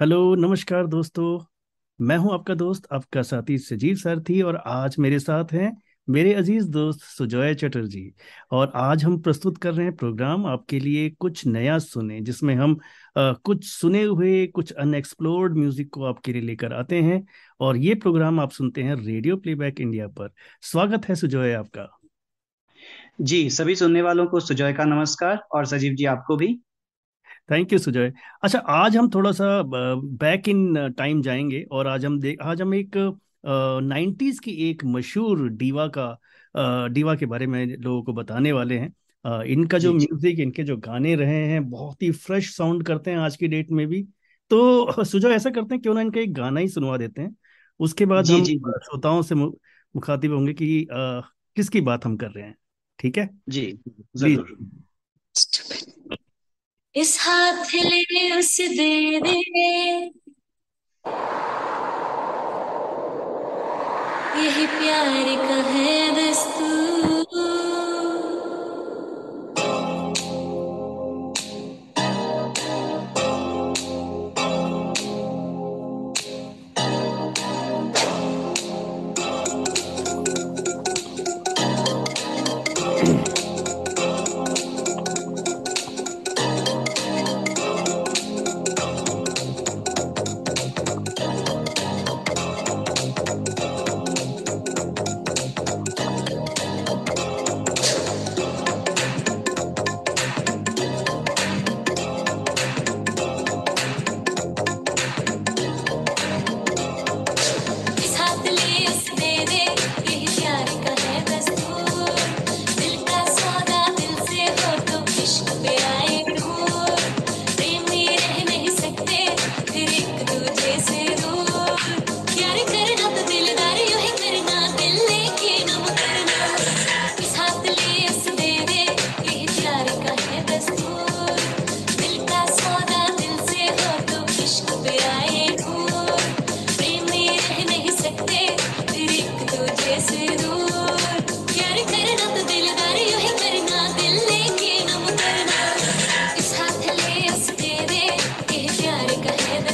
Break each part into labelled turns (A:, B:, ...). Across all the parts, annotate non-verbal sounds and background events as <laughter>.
A: Hello नमस्कार दोस्तों। मैं हूँ आपका दोस्त आपका साथी सजीव सारथी और आज मेरे साथ हैं मेरे अज़ीज़ दोस्त सुजॉय चटर्जी। और आज हम प्रस्तुत कर रहे हैं प्रोग्राम आपके लिए कुछ नया सुने जिसमें हम अ, कुछ सुने हुए कुछ अनएक्सप्लोर्ड म्यूज़िक को आपके लिए लेकर आते हैं और ये प्रोग्राम आप सुनते हैं रेडियो प्लेबैक इंडिया पर। स्वागत है सुजॉय आपका।
B: जी सभी सुनने वालों को सुजॉय का नमस्कार और सजीव जी आपको भी।
A: थैंक यू सुजय अच्छा आज हम थोड़ा सा बैक इन टाइम जाएँगे और आज हम देख आज हम एक नाइन्टीज की एक मशहूर डीवा का डीवा के बारे में लोगों को बताने वाले हैं। इनका जो म्यूज़िक इनके जो गाने रहे हैं बहुत ही फ्रेश साउंड करते हैं आज की डेट में भी। तो सुजय ऐसा करते हैं क्यों ना इनका एक गाना ही सुनवा देते हैं। उसके बाद हम श्रोताओं से मुखातिब होंगे कि अ, किसकी बात हम कर रहे हैं। ठीक है?
B: जी। ज़रूर।
C: इस हाथ ले उस दे दे। यही प्यार का है दस्तूर।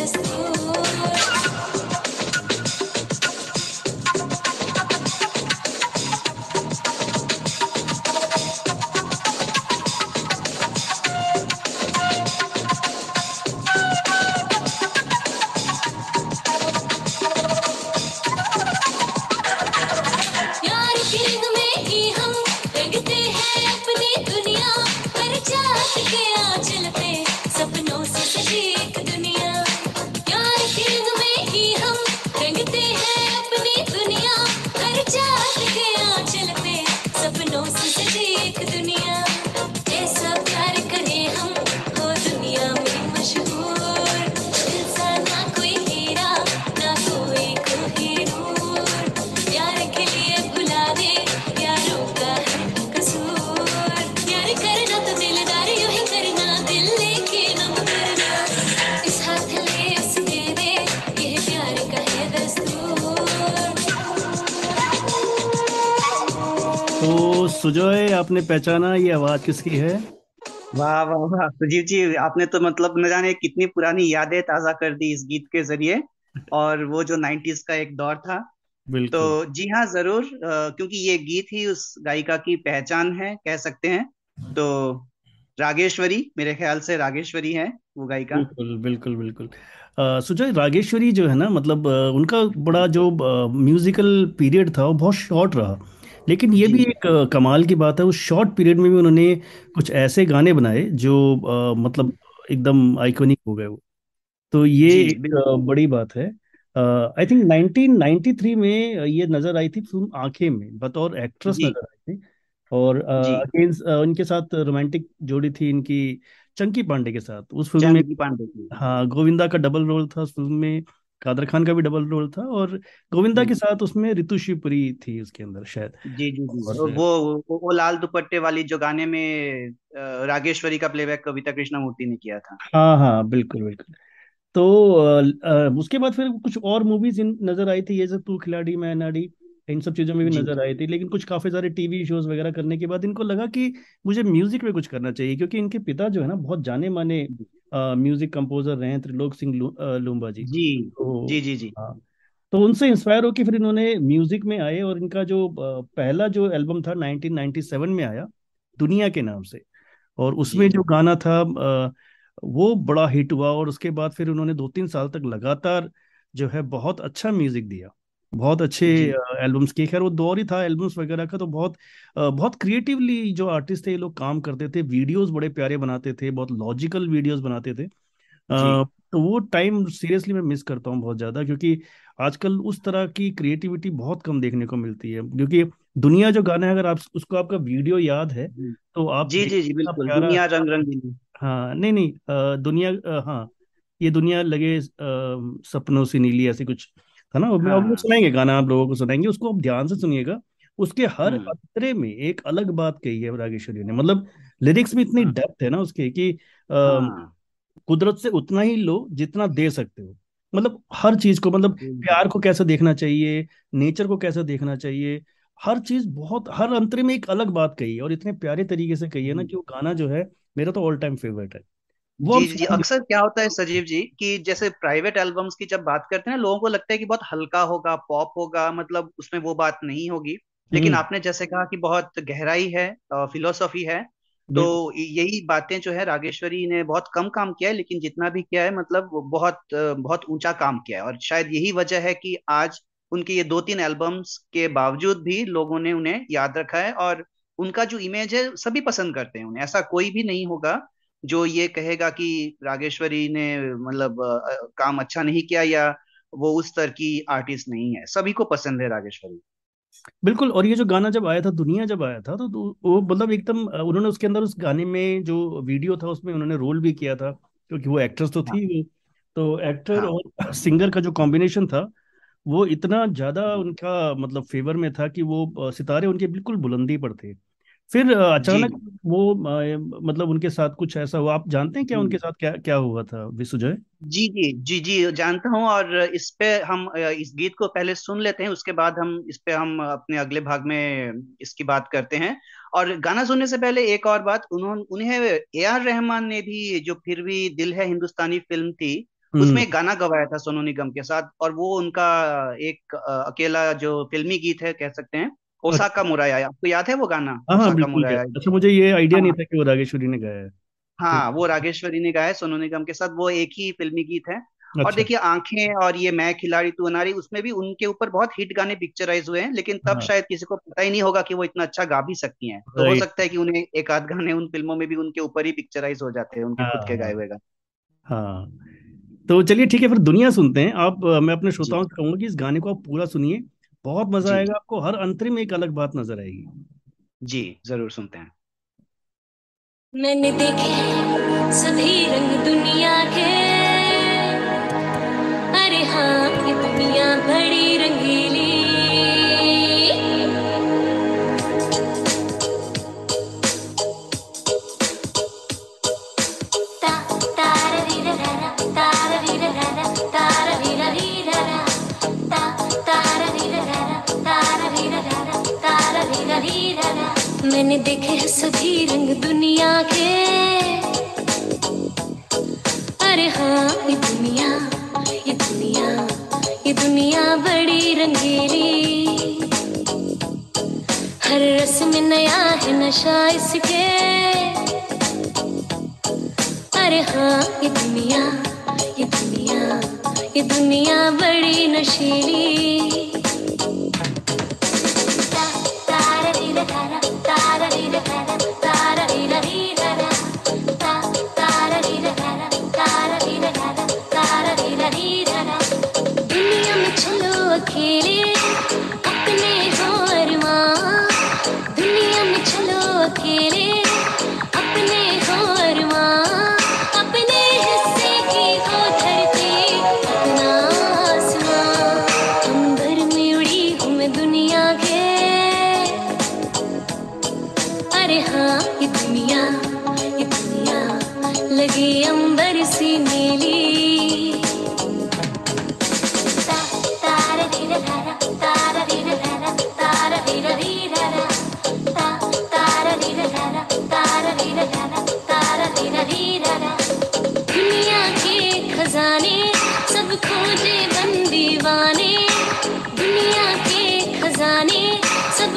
C: का है सपनों से सजी एक दुनिया
A: सुजय आपने पहचाना ये आवाज़ किसकी है?
B: वाह वाह वाह। सजीव जी आपने तो मतलब न जाने कितनी पुरानी यादें ताज़ा कर दी इस गीत के ज़रिए। और वो जो 90s का एक दौर था। तो जी हाँ ज़रूर क्योंकि ये गीत ही उस गायिका की पहचान है कह सकते हैं। तो रागेश्वरी मेरे ख्याल से रागेश्वरी है वो गायिका।
A: बिल्कुल बिल्कुल बिल्कुल। सुजय रागेश्वरी जो है ना मतलब उनका बड़ा जो म्यूजिकल पीरियड था वो बहुत शॉर्ट रहा। लेकिन ये भी एक कमाल की बात है उस शॉर्ट पीरियड में भी उन्होंने कुछ ऐसे गाने बनाए जो अ, मतलब एकदम आइकॉनिक हो गए वो। तो ये एक बड़ी बात है। आई थिंक 1993 में ये नज़र आई थी फ़िल्म आँखें में बतौर एक्ट्रेस नज़र आई थी। और
B: जी।
A: अगेंस्ट उनके साथ रोमांटिक जोड़ी थी इनकी चंकी पांडे के साथ। उस फ़िल्म में
B: चंकी पांडे
A: हाँ गोविंदा का डबल रोल था उस फ़िल्म में। कादर खान का भी डबल रोल था और गोविंदा के साथ उसमें रितु शिवपुरी थी उसके अंदर शायद।
B: जी जी जी
A: और
B: वो वो, लाल दुपट्टे वाली जो गाने में रागेश्वरी का प्लेबैक कविता कृष्णमूर्ति ने किया था।
A: हाँ हाँ बिल्कुल बिल्कुल। तो अ, अ, उसके बाद फिर कुछ और मूवीज़ नज़र आई थी ये जो तू खिलाड़ी मैं नाड़ी इन सब चीज़ों में भी नज़र आई थी लेकिन कुछ काफ़ी सारे टीवी शोज़ वगैरह करने के बाद इनको लगा कि मुझे म्यूज़िक में कुछ करना चाहिए क्योंकि इनके पिता जो है ना बहुत जाने माने म्यूज़िक कंपोजर रहे हैं त्रिलोक सिंह लू, लूम्बा जी।
B: जी।
A: तो
B: जी जी जी।
A: हाँ तो उनसे इंस्पायर होकर फिर इन्होंने म्यूज़िक में आए और इनका जो पहला जो एल्बम था 1997 में आया दुनिया के नाम से। और उसमें
B: जो
A: गाना था वो बड़ा हिट हुआ और उसके बाद फिर उन्होंने दो तीन साल तक लगातार जो है बहुत अच्छा म्यूज़िक दिया। बहुत अच्छे एल्बम्स किए। खैर वो दौर ही था एल्बम्स वगैरह का तो बहुत बहुत क्रिएटिवली जो आर्टिस्ट थे ये लोग काम करते थे। वीडियोस बड़े प्यारे बनाते थे बहुत लॉजिकल वीडियोस बनाते थे। तो वो टाइम सीरियसली मैं मिस करता हूँ बहुत ज़्यादा क्योंकि आजकल उस तरह की क्रिएटिविटी बहुत कम देखने को मिलती है। क्योंकि दुनिया जो गाना है अगर आप उसको आपका वीडियो याद है तो आप
B: जी जी जी बिल्कुल। दुनिया रंग रंगीली
A: हाँ। नहीं नहीं दुनिया हाँ ये दुनिया लगे सपनों से नीली ऐसी कुछ था ना? अब अब
B: हाँ।
A: सुनाएँगे गाना आप लोगों को सुनाएँगे उसको आप ध्यान से सुनिएगा। उसके हर
B: हम्म।
A: अतरे में एक अलग बात कही है रागेश्वरी ने। मतलब लिरिक्स में इतनी
B: हाँ।
A: डेप्थ है ना उसके कि
B: हाँ।
A: कुदरत से उतना ही लो जितना दे सकते हो। मतलब हर चीज़ को मतलब प्यार को कैसे देखना चाहिए नेचर को कैसे देखना चाहिए हर चीज़ बहुत हर अंतरे में एक अलग बात कही है और इतने प्यारे तरीके से कही है ना कि वो गाना जो है मेरा तो ऑल टाइम फेवरेट है। वो
B: जी जी अक्सर क्या होता है सजीव जी कि जैसे प्राइवेट एल्बम्स की जब बात करते हैं ना लोगों को लगता है कि बहुत हल्का होगा पॉप होगा मतलब उसमें वो बात नहीं होगी। लेकिन
A: हम्म।
B: आपने जैसे कहा कि बहुत गहराई है फिलोसॉफी है तो यही बातें जो है रागेश्वरी ने बहुत कम काम किया है लेकिन जितना भी किया है मतलब बहुत बहुत ऊँचा काम किया है। और शायद यही वजह है कि आज उनके ये दो तीन एल्बम्स के बावजूद भी लोगों ने उन्हें याद रखा है और उनका जो इमेज है सभी पसंद करते हैं उन्हें। ऐसा कोई भी नहीं होगा जो ये कहेगा कि रागेश्वरी ने मतलब काम अच्छा नहीं किया या वो उस तरह की आर्टिस्ट नहीं है। सभी को पसंद है रागेश्वरी।
A: बिल्कुल और ये जो गाना जब आया था दुनिया जब आया था तो, तो वो मतलब एकदम उन्होंने उसके अंदर उस गाने में जो वीडियो था उसमें उन्होंने रोल भी किया था क्योंकि वो एक्ट्रेस तो
B: हाँ।
A: थी वो। तो एक्टर
B: हाँ।
A: और सिंगर का जो कॉम्बिनेशन था वो इतना ज़्यादा उनका मतलब फेवर में था कि वो सितारे उनके बिल्कुल बुलंदी पर थे। फिर अचानक वो मतलब उनके साथ कुछ ऐसा हुआ? आप जानते हैं क्या उनके साथ क्या क्या हुआ था विसुजय
B: जी जी जी जी जानता हूँ और इस पे हम इस गीत को पहले सुन लेते हैं उसके बाद हम इस पे हम अपने अगले भाग में इसकी बात करते हैं। और गाना सुनने से पहले एक और बात उन्होंने उन्हें ए आर रहमान ने भी जो फिर भी दिल है हिंदुस्तानी फ़िल्म थी उसमें गाना गवाया था सोनू निगम के साथ और वो उनका एक अकेला जो फिल्मी गीत है कह सकते हैं। ओसाका
A: अच्छा।
B: मुराया आपको याद है वो गाना?
A: हाँ हाँ
B: ओसाका
A: बिल्कुल
B: मुराया
A: अच्छा मुझे ये आइडिया नहीं
B: हाँ।
A: था कि वो रागेश्वरी ने गाया है।
B: हाँ वो रागेश्वरी ने गाया है सोनू निगम के साथ। वो एक ही फिल्मी गीत है। और
A: अच्छा।
B: देखिए आँखें और ये मैं खिलाड़ी तू अनारी उसमें भी उनके ऊपर बहुत हिट गाने पिक्चराइज हुए हैं लेकिन तब
A: हाँ।
B: शायद किसी को पता ही नहीं होगा कि वो इतना अच्छा गा भी सकती हैं। तो हो सकता है कि उन्हें एक आध गाने उन फ़िल्मों में भी उनके ऊपर ही पिक्चराइज हो जाते हैं उनके
A: हाँ
B: खुद के गाए हुए गाने।
A: हाँ। तो चलिए ठीक है फिर दुनिया सुनते हैं। आप मैं अपने श्रोताओं से कहूँगा कि इस गाने को आप पूरा सुनिए। बहुत मज़ा
B: जी।
A: आएगा आपको हर अंतरिम में एक अलग बात नज़र आएगी।
B: जी ज़रूर सुनते हैं।
C: मैंने देखे सभी रंग दुनिया के। मैंने देखे हैं सभी रंग दुनिया के। अरे हाँ ये दुनिया ये दुनिया ये दुनिया बड़ी रंगीली। हर रस में नया है नशा इसके। अरे हाँ ये दुनिया ये दुनिया ये दुनिया बड़ी नशीली। खेले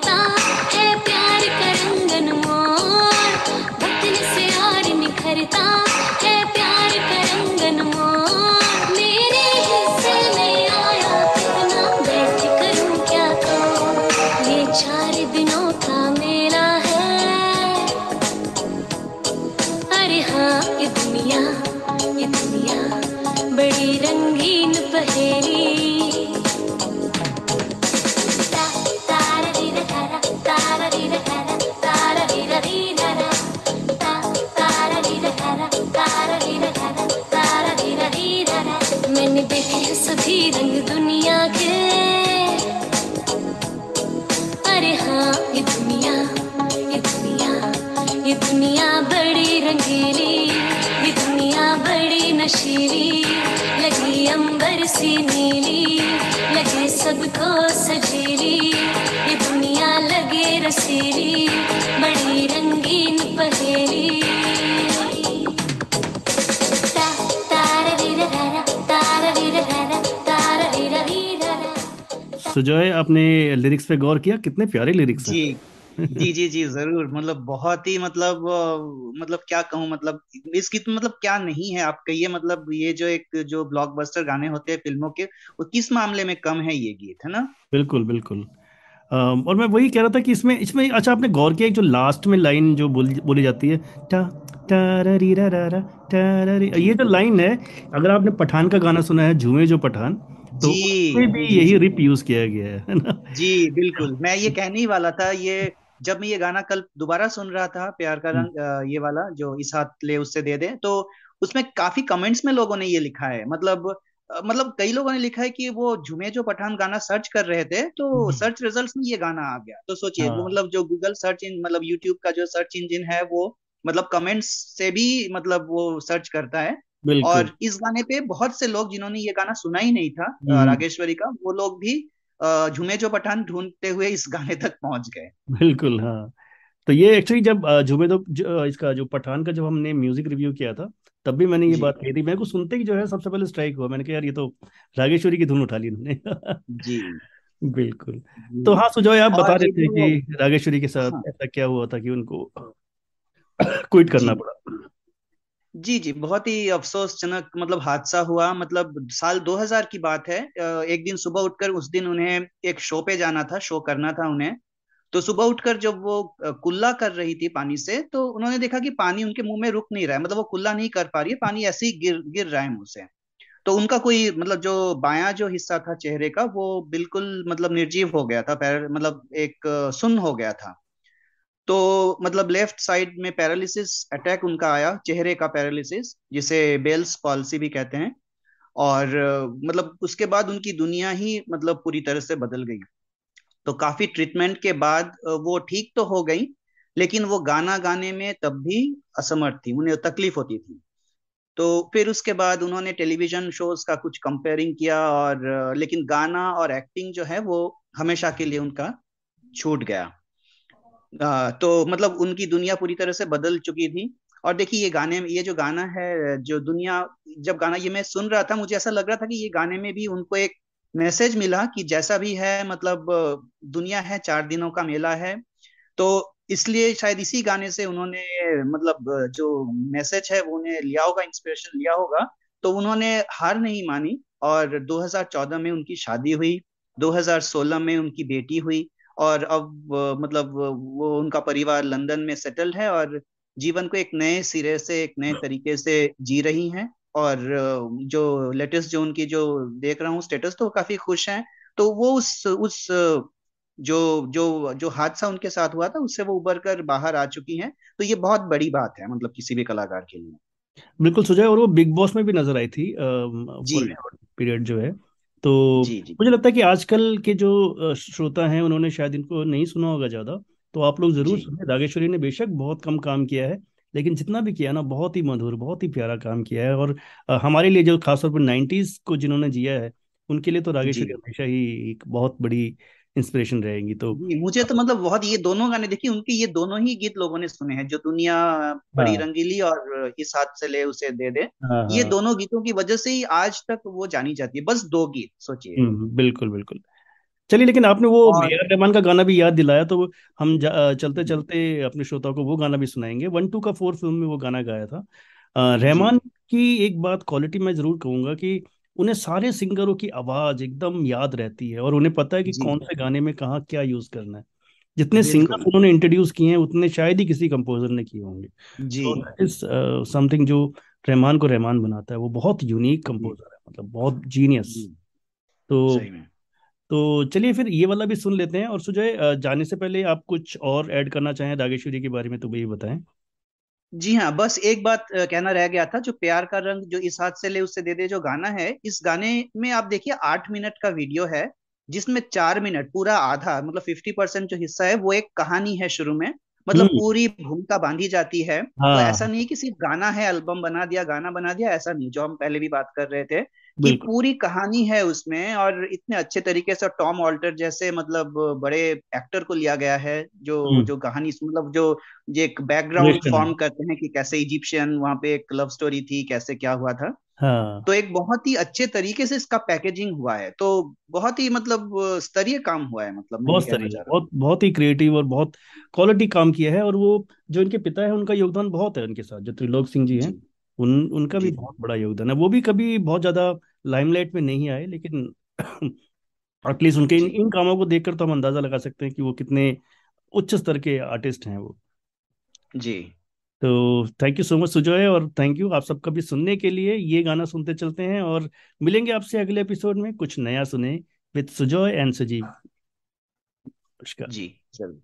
C: Ta रंग दुनिया के। अरे हाँ ये दुनिया ये दुनिया ये दुनिया बड़ी रंगीली, ये दुनिया बड़ी नशीली, लगी अंबर सी नीली, लगे सबको सजीली
A: सुजॉय आपने लिरिक्स पे गौर किया? कितने प्यारे लिरिक्स हैं।
B: जी जी जी जी ज़रूर। मतलब बहुत ही मतलब मतलब क्या कहूँ मतलब इसकी तो मतलब क्या नहीं है आप कहिए मतलब ये जो एक जो ब्लॉकबस्टर गाने होते हैं फ़िल्मों के वो किस मामले में कम है ये गीत है ना?
A: बिल्कुल बिल्कुल। और मैं वही कह रहा था कि इसमें इसमें अच्छा आपने गौर किया एक जो लास्ट में लाइन जो बोली बोली जाती है टा टाररी रा रा रा टाररी ये जो लाइन है अगर आपने पठान का गाना सुना है झूमे जो पठान तो
B: जी
A: भी
B: जी
A: यही रिप यूज़ किया गया है ना?
B: जी बिल्कुल। मैं ये कहने ही वाला था ये जब मैं ये गाना कल दोबारा सुन रहा था प्यार का
A: हम्म,
B: रंग ये वाला जो इस हाथ ले उससे दे दे तो उसमें काफ़ी कमेंट्स में लोगों ने ये लिखा है। मतलब मतलब कई लोगों ने लिखा है कि वो झुमे जो पठान गाना सर्च कर रहे थे तो
A: हम्म,
B: सर्च रिजल्ट्स में ये गाना आ गया। तो सोचिए वो
A: हाँ।
B: मतलब जो गूगल सर्च इन मतलब यूट्यूब का जो सर्च इंजन है वो मतलब कमेंट्स से भी मतलब वो सर्च करता है। और इस गाने पे बहुत से लोग जिन्होंने ये गाना सुना ही नहीं था
A: हम्म,
B: रागेश्वरी का वो लोग भी झूमे जो पठान ढूंढते हुए इस गाने तक पहुँच गए।
A: बिल्कुल हाँ। तो ये एक्चुअली जब झूमे तो जो, इसका जो पठान का जब हमने म्यूज़िक रिव्यू किया था तब भी मैंने ये बात कही थी। मेरे को सुनते ही जो है सबसे पहले स्ट्राइक हुआ। मैंने कहा यार ये तो रागेश्वरी की धुन उठा ली इन्होंने।
B: जी। <laughs>
A: बिल्कुल।
B: जी।
A: तो हाँ सुजॉय आप बता रहे थे कि रागेश्वरी के साथ
B: हाँ।
A: ऐसा क्या हुआ था कि उनको <coughs> क्विट करना पड़ा।
B: जी जी, बहुत ही अफसोसजनक मतलब हादसा हुआ। मतलब साल 2000 की बात है। एक दिन सुबह उठकर उस दिन उन्हें एक शो पे जाना था, शो करना था उन्हें। तो सुबह उठकर जब वो कुल्ला कर रही थी पानी से तो उन्होंने देखा कि पानी उनके मुँह में रुक नहीं रहा है। मतलब वो कुल्ला नहीं कर पा रही है, पानी ऐसे ही गिर गिर रहा है मुँह से। तो उनका कोई मतलब जो बायां जो हिस्सा था चेहरे का, वो बिल्कुल मतलब निर्जीव हो गया था, पैर मतलब एक, सुन्न हो गया था। तो मतलब लेफ़्ट साइड में पैरालिसिस अटैक उनका आया, चेहरे का पैरालिसिस जिसे बेल्स पॉलिसी भी कहते हैं। और मतलब उसके बाद उनकी दुनिया ही मतलब पूरी तरह से बदल गई। तो काफ़ी ट्रीटमेंट के बाद, वो ठीक तो हो गई, लेकिन वो गाना गाने में तब भी असमर्थ थी, उन्हें तकलीफ़ होती थी। तो फिर उसके बाद उन्होंने टेलीविज़न शोज़ का कुछ कंपेयरिंग किया और, लेकिन गाना और एक्टिंग जो है वो हमेशा के लिए उनका छूट गया। तो मतलब उनकी दुनिया पूरी तरह से बदल चुकी थी। और देखिए, ये गाने में ये जो गाना है, जो दुनिया, जब गाना, ये मैं सुन रहा था, मुझे ऐसा लग रहा था कि ये गाने में भी उनको एक मैसेज मिला कि जैसा भी है मतलब दुनिया है, चार दिनों का मेला है। तो इसलिए शायद इसी गाने से उन्होंने मतलब जो मैसेज है, वो उन्हें लिया होगा इंस्पिरेशन लिया होगा। तो उन्होंने हार नहीं मानी और 2014 में उनकी शादी हुई 2016 में उनकी बेटी हुई। और अब मतलब वो उनका परिवार लंदन में सेटल्ड है और जीवन को एक नए सिरे से एक नए तरीके से जी रही हैं और जो लेटेस्ट जो उनकी जो देख रहा हूँ स्टेटस तो काफ़ी खुश हैं। तो वो उस उस जो जो जो हादसा उनके साथ हुआ था उससे वो उबर कर बाहर आ चुकी हैं। तो ये बहुत बड़ी बात है मतलब किसी भी कलाकार के लिए।
A: बिल्कुल सुजय और वो बिग बॉस में भी नज़र आई थी पीरियड जो है। तो
B: जी जी।
A: मुझे लगता है कि आजकल के जो श्रोता हैं उन्होंने शायद इनको नहीं सुना होगा ज़्यादा तो आप लोग ज़रूर सुने रागेश्वरी ने बेशक बहुत कम काम किया है लेकिन जितना भी किया ना बहुत ही मधुर बहुत ही प्यारा काम किया है। और हमारे लिए जो खासतौर पर नाइन्टीज को जिन्होंने जिया है उनके लिए तो रागेश्वरी हमेशा ही एक बहुत बड़ी इंस्पिरेशन रहेंगी तो
B: मुझे तो मतलब बहुत ये दोनों गाने देखिए उनके ये दोनों ही गीत लोगों ने सुने हैं जो दुनिया बड़ी
A: हाँ।
B: रंगीली और इस हाथ से ले उसे दे दे।
A: हाँ
B: ये
A: हाँ
B: दोनों गीतों की वजह से ही आज तक वो जानी जाती है बस दो गीत सोचिए।
A: हम्म बिल्कुल बिल्कुल। चलिए लेकिन आपने वो
B: और
A: रहमान का गाना भी याद दिलाया तो हम चलते चलते अपने श्रोताओं को वो गाना भी सुनाएँगे। वन टू का फोर फ़िल्म में वो गाना गाया था। रहमान की एक बात क्वालिटी मैं ज़रूर कहूँगा कि उन्हें सारे सिंगरों की आवाज़ एकदम याद रहती है और उन्हें पता है कि कौन से गाने में कहाँ क्या यूज़ करना है। जितने
B: सिंगर
A: उन्होंने इंट्रोड्यूस किए हैं उतने शायद ही किसी कंपोजर ने किए होंगे।
B: जी।
A: तो इज़ समथिंग जो रहमान को रहमान बनाता है वो बहुत यूनिक कंपोजर है मतलब बहुत जीनियस तो तो चलिए फिर ये वाला भी सुन लेते हैं और सुजय जाने से पहले आप कुछ और ऐड करना चाहें रागेश्वरी के बारे में तो वही बताएँ।
B: जी हाँ बस एक बात कहना रह गया था जो प्यार का रंग जो इस हाथ से ले उससे दे दे जो गाना है इस गाने में आप देखिए आठ मिनट का वीडियो है जिसमें चार मिनट पूरा आधा मतलब फिफ्टी परसेंट जो हिस्सा है वो एक कहानी है शुरू में मतलब
A: हम्म।
B: पूरी भूमिका बांधी जाती है। तो ऐसा
A: हाँ।
B: नहीं कि सिर्फ़ गाना है एल्बम बना दिया गाना बना दिया ऐसा नहीं जो हम पहले भी बात कर रहे थे कि पूरी कहानी है उसमें और इतने अच्छे तरीके से टॉम ऑल्टर जैसे मतलब बड़े एक्टर को लिया गया है जो
A: हम्म।
B: जो कहानी मतलब जो ये एक बैकग्राउंड फॉर्म करते हैं कि कैसे इजिप्शियन वहाँ पे एक लव स्टोरी थी कैसे क्या हुआ था।
A: हाँ।
B: तो एक बहुत ही अच्छे तरीके से इसका पैकेजिंग हुआ है तो बहुत ही मतलब स्तरीय काम हुआ है मतलब
A: बहुत हूँ। बहुत बहुत ही क्रिएटिव और बहुत क्वालिटी काम किया है और वो जो इनके पिता है उनका योगदान बहुत है उनके साथ जो त्रिलोक सिंह जी हैं उन उनका भी बहुत बड़ा योगदान है। वो भी कभी बहुत ज़्यादा लाइमलाइट में नहीं आए लेकिन <coughs> एटलीस्ट उनके इन इन कामों को देखकर तो हम अंदाज़ा लगा सकते हैं कि वो कितने उच्च स्तर के आर्टिस्ट हैं वो।
B: जी।
A: तो thank you so much Sujoy और थैंक यू आप सबका भी सुनने के लिए। ये गाना सुनते चलते हैं और मिलेंगे आपसे अगले एपिसोड में कुछ नया सुने विद सुजॉय एंड सजीव नमस्कार।
B: जी चलो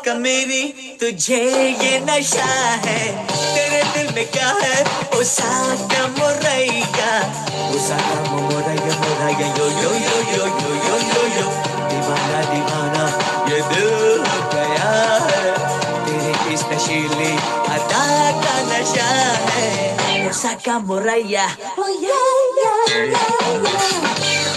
D: मोहब्बत का मेरी तुझे ये नशा है। तेरे दिल में क्या है? ओसाका मोरैया। ओसाका मोरैया मोरैया यो यो यो यो यो यो यो यो। दीवाना दीवाना ये दिल हो गया है। तेरे इस नशीली अदा का नशा है। मोरैया।
C: Oh yeah, yeah, la la